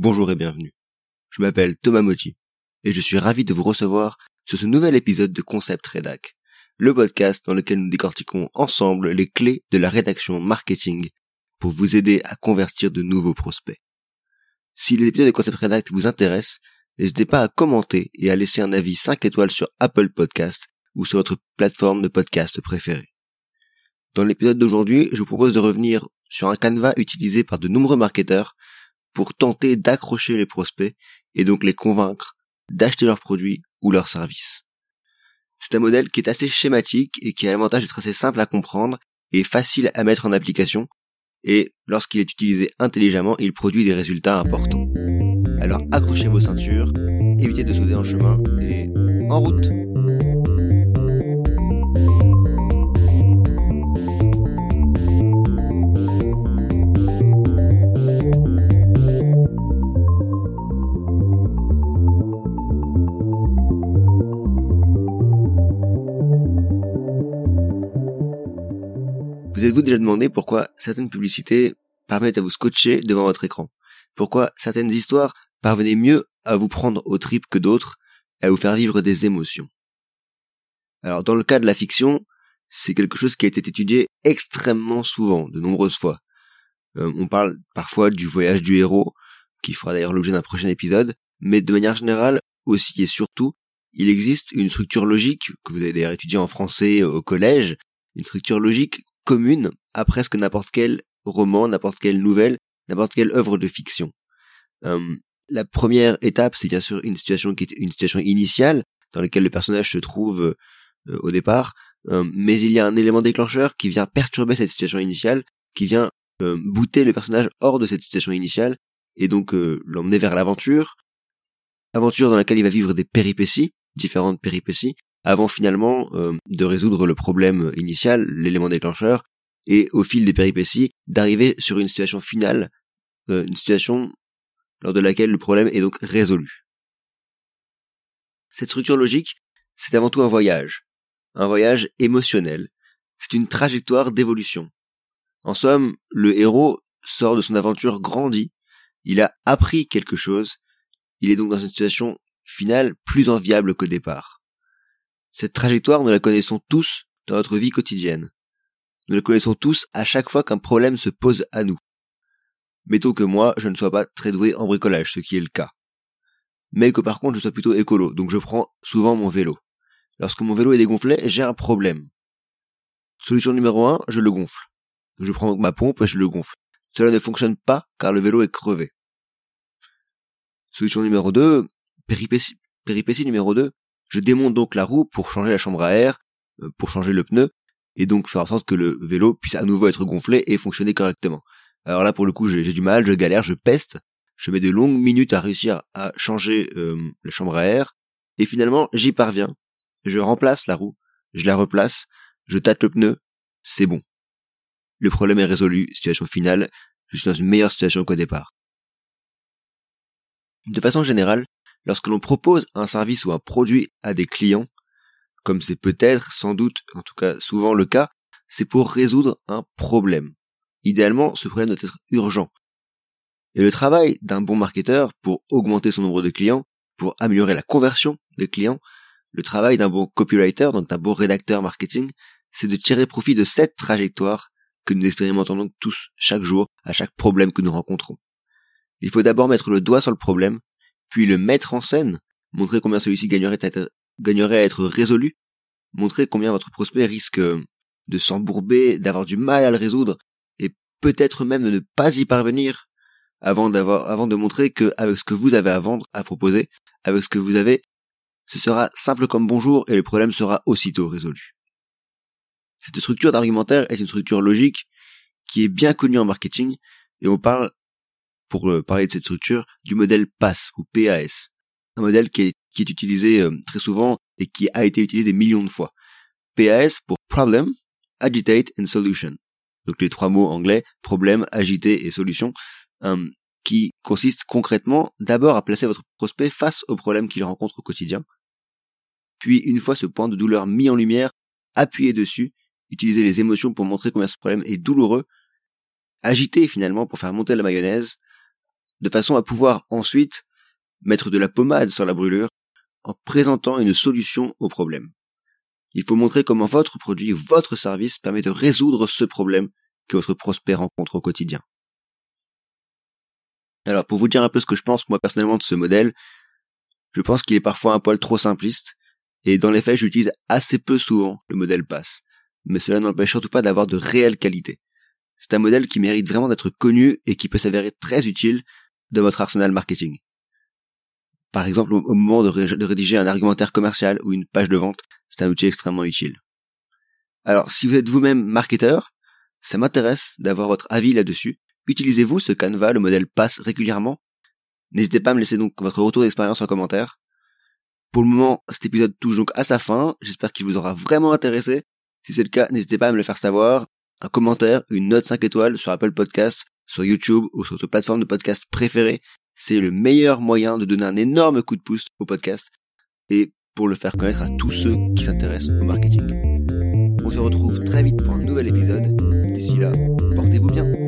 bonjour et bienvenue. Je m'appelle Thomas Motti et je suis ravi de vous recevoir sur ce nouvel épisode de Concept Redac, le podcast dans lequel nous décortiquons ensemble les clés de la rédaction marketing pour vous aider à convertir de nouveaux prospects. Si les épisodes de Concept Redact vous intéressent, n'hésitez pas à commenter et à laisser un avis 5 étoiles sur Apple Podcast ou sur votre plateforme de podcast préférée. Dans l'épisode d'aujourd'hui, je vous propose de revenir sur un canevas utilisé par de nombreux marketeurs pour tenter d'accrocher les prospects et donc les convaincre d'acheter leurs produits ou leurs services. C'est un modèle qui est assez schématique et qui a l'avantage d'être assez simple à comprendre et facile à mettre en application et lorsqu'il est utilisé intelligemment, il produit des résultats importants. Alors accrochez vos ceintures, évitez de sauter en chemin et en route Vous êtes-vous déjà demandé pourquoi certaines publicités permettent à vous scotcher devant votre écran? Pourquoi certaines histoires parvenaient mieux à vous prendre au trip que d'autres et à vous faire vivre des émotions? Alors dans le cas de la fiction, c'est quelque chose qui a été étudié extrêmement souvent, de nombreuses fois. Euh, on parle parfois du voyage du héros, qui fera d'ailleurs l'objet d'un prochain épisode, mais de manière générale aussi et surtout, il existe une structure logique, que vous avez d'ailleurs étudié en français au collège, une structure logique commune à presque n'importe quel roman, n'importe quelle nouvelle, n'importe quelle œuvre de fiction. Euh, la première étape, c'est bien sûr une situation qui est une situation initiale dans laquelle le personnage se trouve euh, au départ, euh, mais il y a un élément déclencheur qui vient perturber cette situation initiale, qui vient bouter le personnage hors de cette situation initiale et donc l'emmener vers l'aventure, aventure dans laquelle il va vivre des péripéties, différentes péripéties, avant finalement euh, de résoudre le problème initial, l'élément déclencheur, et au fil des péripéties, d'arriver sur une situation finale, euh, une situation lors de laquelle le problème est donc résolu. Cette structure logique, c'est avant tout un voyage, un voyage émotionnel, c'est une trajectoire d'évolution. En somme, le héros sort de son aventure grandi, il a appris quelque chose, il est donc dans une situation finale plus enviable qu'au départ. Cette trajectoire, nous la connaissons tous dans notre vie quotidienne. Nous la connaissons tous à chaque fois qu'un problème se pose à nous. Mettons que moi, je ne sois pas très doué en bricolage, ce qui est le cas. Mais que par contre, je sois plutôt écolo, donc je prends souvent mon vélo. Lorsque mon vélo est dégonflé, j'ai un problème. Solution numéro 1, je le gonfle. Je prends ma pompe et je le gonfle. Cela ne fonctionne pas car le vélo est crevé. Solution numéro 2, péripétie, péripétie numéro 2, je démonte donc la roue pour changer la chambre à air, euh, pour changer le pneu, et donc faire en sorte que le vélo puisse à nouveau être gonflé et fonctionner correctement. Alors là, pour le coup, j'ai du mal, je galère, je peste, je mets de longues minutes à réussir à changer euh, la chambre à air, et finalement, j'y parviens. Je remplace la roue, je la replace, je tâte le pneu, c'est bon. Le problème est résolu, situation finale, je suis dans une meilleure situation qu'au départ. De façon générale, lorsque l'on propose un service ou un produit à des clients, comme c'est peut-être, sans doute, en tout cas souvent le cas, c'est pour résoudre un problème. Idéalement, ce problème doit être urgent. Et le travail d'un bon marketeur pour augmenter son nombre de clients, pour améliorer la conversion des clients, le travail d'un bon copywriter, donc d'un bon rédacteur marketing, c'est de tirer profit de cette trajectoire que nous expérimentons donc tous chaque jour à chaque problème que nous rencontrons. Il faut d'abord mettre le doigt sur le problème puis le mettre en scène, montrer combien celui-ci gagnerait à être, résolu, montrer combien votre prospect risque de s'embourber, d'avoir du mal à le résoudre, et peut-être même de ne pas y parvenir, avant avant de montrer que avec ce que vous avez à vendre, à proposer, avec ce que vous avez, ce sera simple comme bonjour et le problème sera aussitôt résolu. Cette structure d'argumentaire est une structure logique qui est bien connue en marketing et on parle pour euh, parler de cette structure, du modèle PAS ou PAS. Un modèle qui est, qui est utilisé euh, très souvent et qui a été utilisé des millions de fois. PAS pour Problem, Agitate and Solution. Donc les trois mots anglais, problème, agité et solution, euh, qui consiste concrètement d'abord à placer votre prospect face au problème qu'il rencontre au quotidien. Puis une fois ce point de douleur mis en lumière, appuyez dessus, utilisez les émotions pour montrer combien ce problème est douloureux, agiter finalement pour faire monter la mayonnaise, de façon à pouvoir ensuite mettre de la pommade sur la brûlure en présentant une solution au problème. Il faut montrer comment votre produit ou votre service permet de résoudre ce problème que votre prospect rencontre au quotidien. Alors, pour vous dire un peu ce que je pense moi personnellement de ce modèle, je pense qu'il est parfois un poil trop simpliste, et dans les faits, j'utilise assez peu souvent le modèle PASS, mais cela n'empêche surtout pas d'avoir de réelle qualité. C'est un modèle qui mérite vraiment d'être connu et qui peut s'avérer très utile dans votre arsenal marketing. Par exemple, au moment de, rédiger un argumentaire commercial ou une page de vente, c'est un outil extrêmement utile. Alors, si vous êtes vous-même marketeur, ça m'intéresse d'avoir votre avis là-dessus. Utilisez-vous ce Canva, le modèle passe régulièrement? N'hésitez pas à me laisser donc votre retour d'expérience en commentaire. Pour le moment, cet épisode touche donc à sa fin. J'espère qu'il vous aura vraiment intéressé. Si c'est le cas, n'hésitez pas à me le faire savoir. Un commentaire, une note 5 étoiles sur Apple Podcast, sur YouTube ou sur votre plateforme de podcast préférée. C'est le meilleur moyen de donner un énorme coup de pouce au podcast et pour le faire connaître à tous ceux qui s'intéressent au marketing. On se retrouve très vite pour un nouvel épisode. D'ici là, portez-vous bien.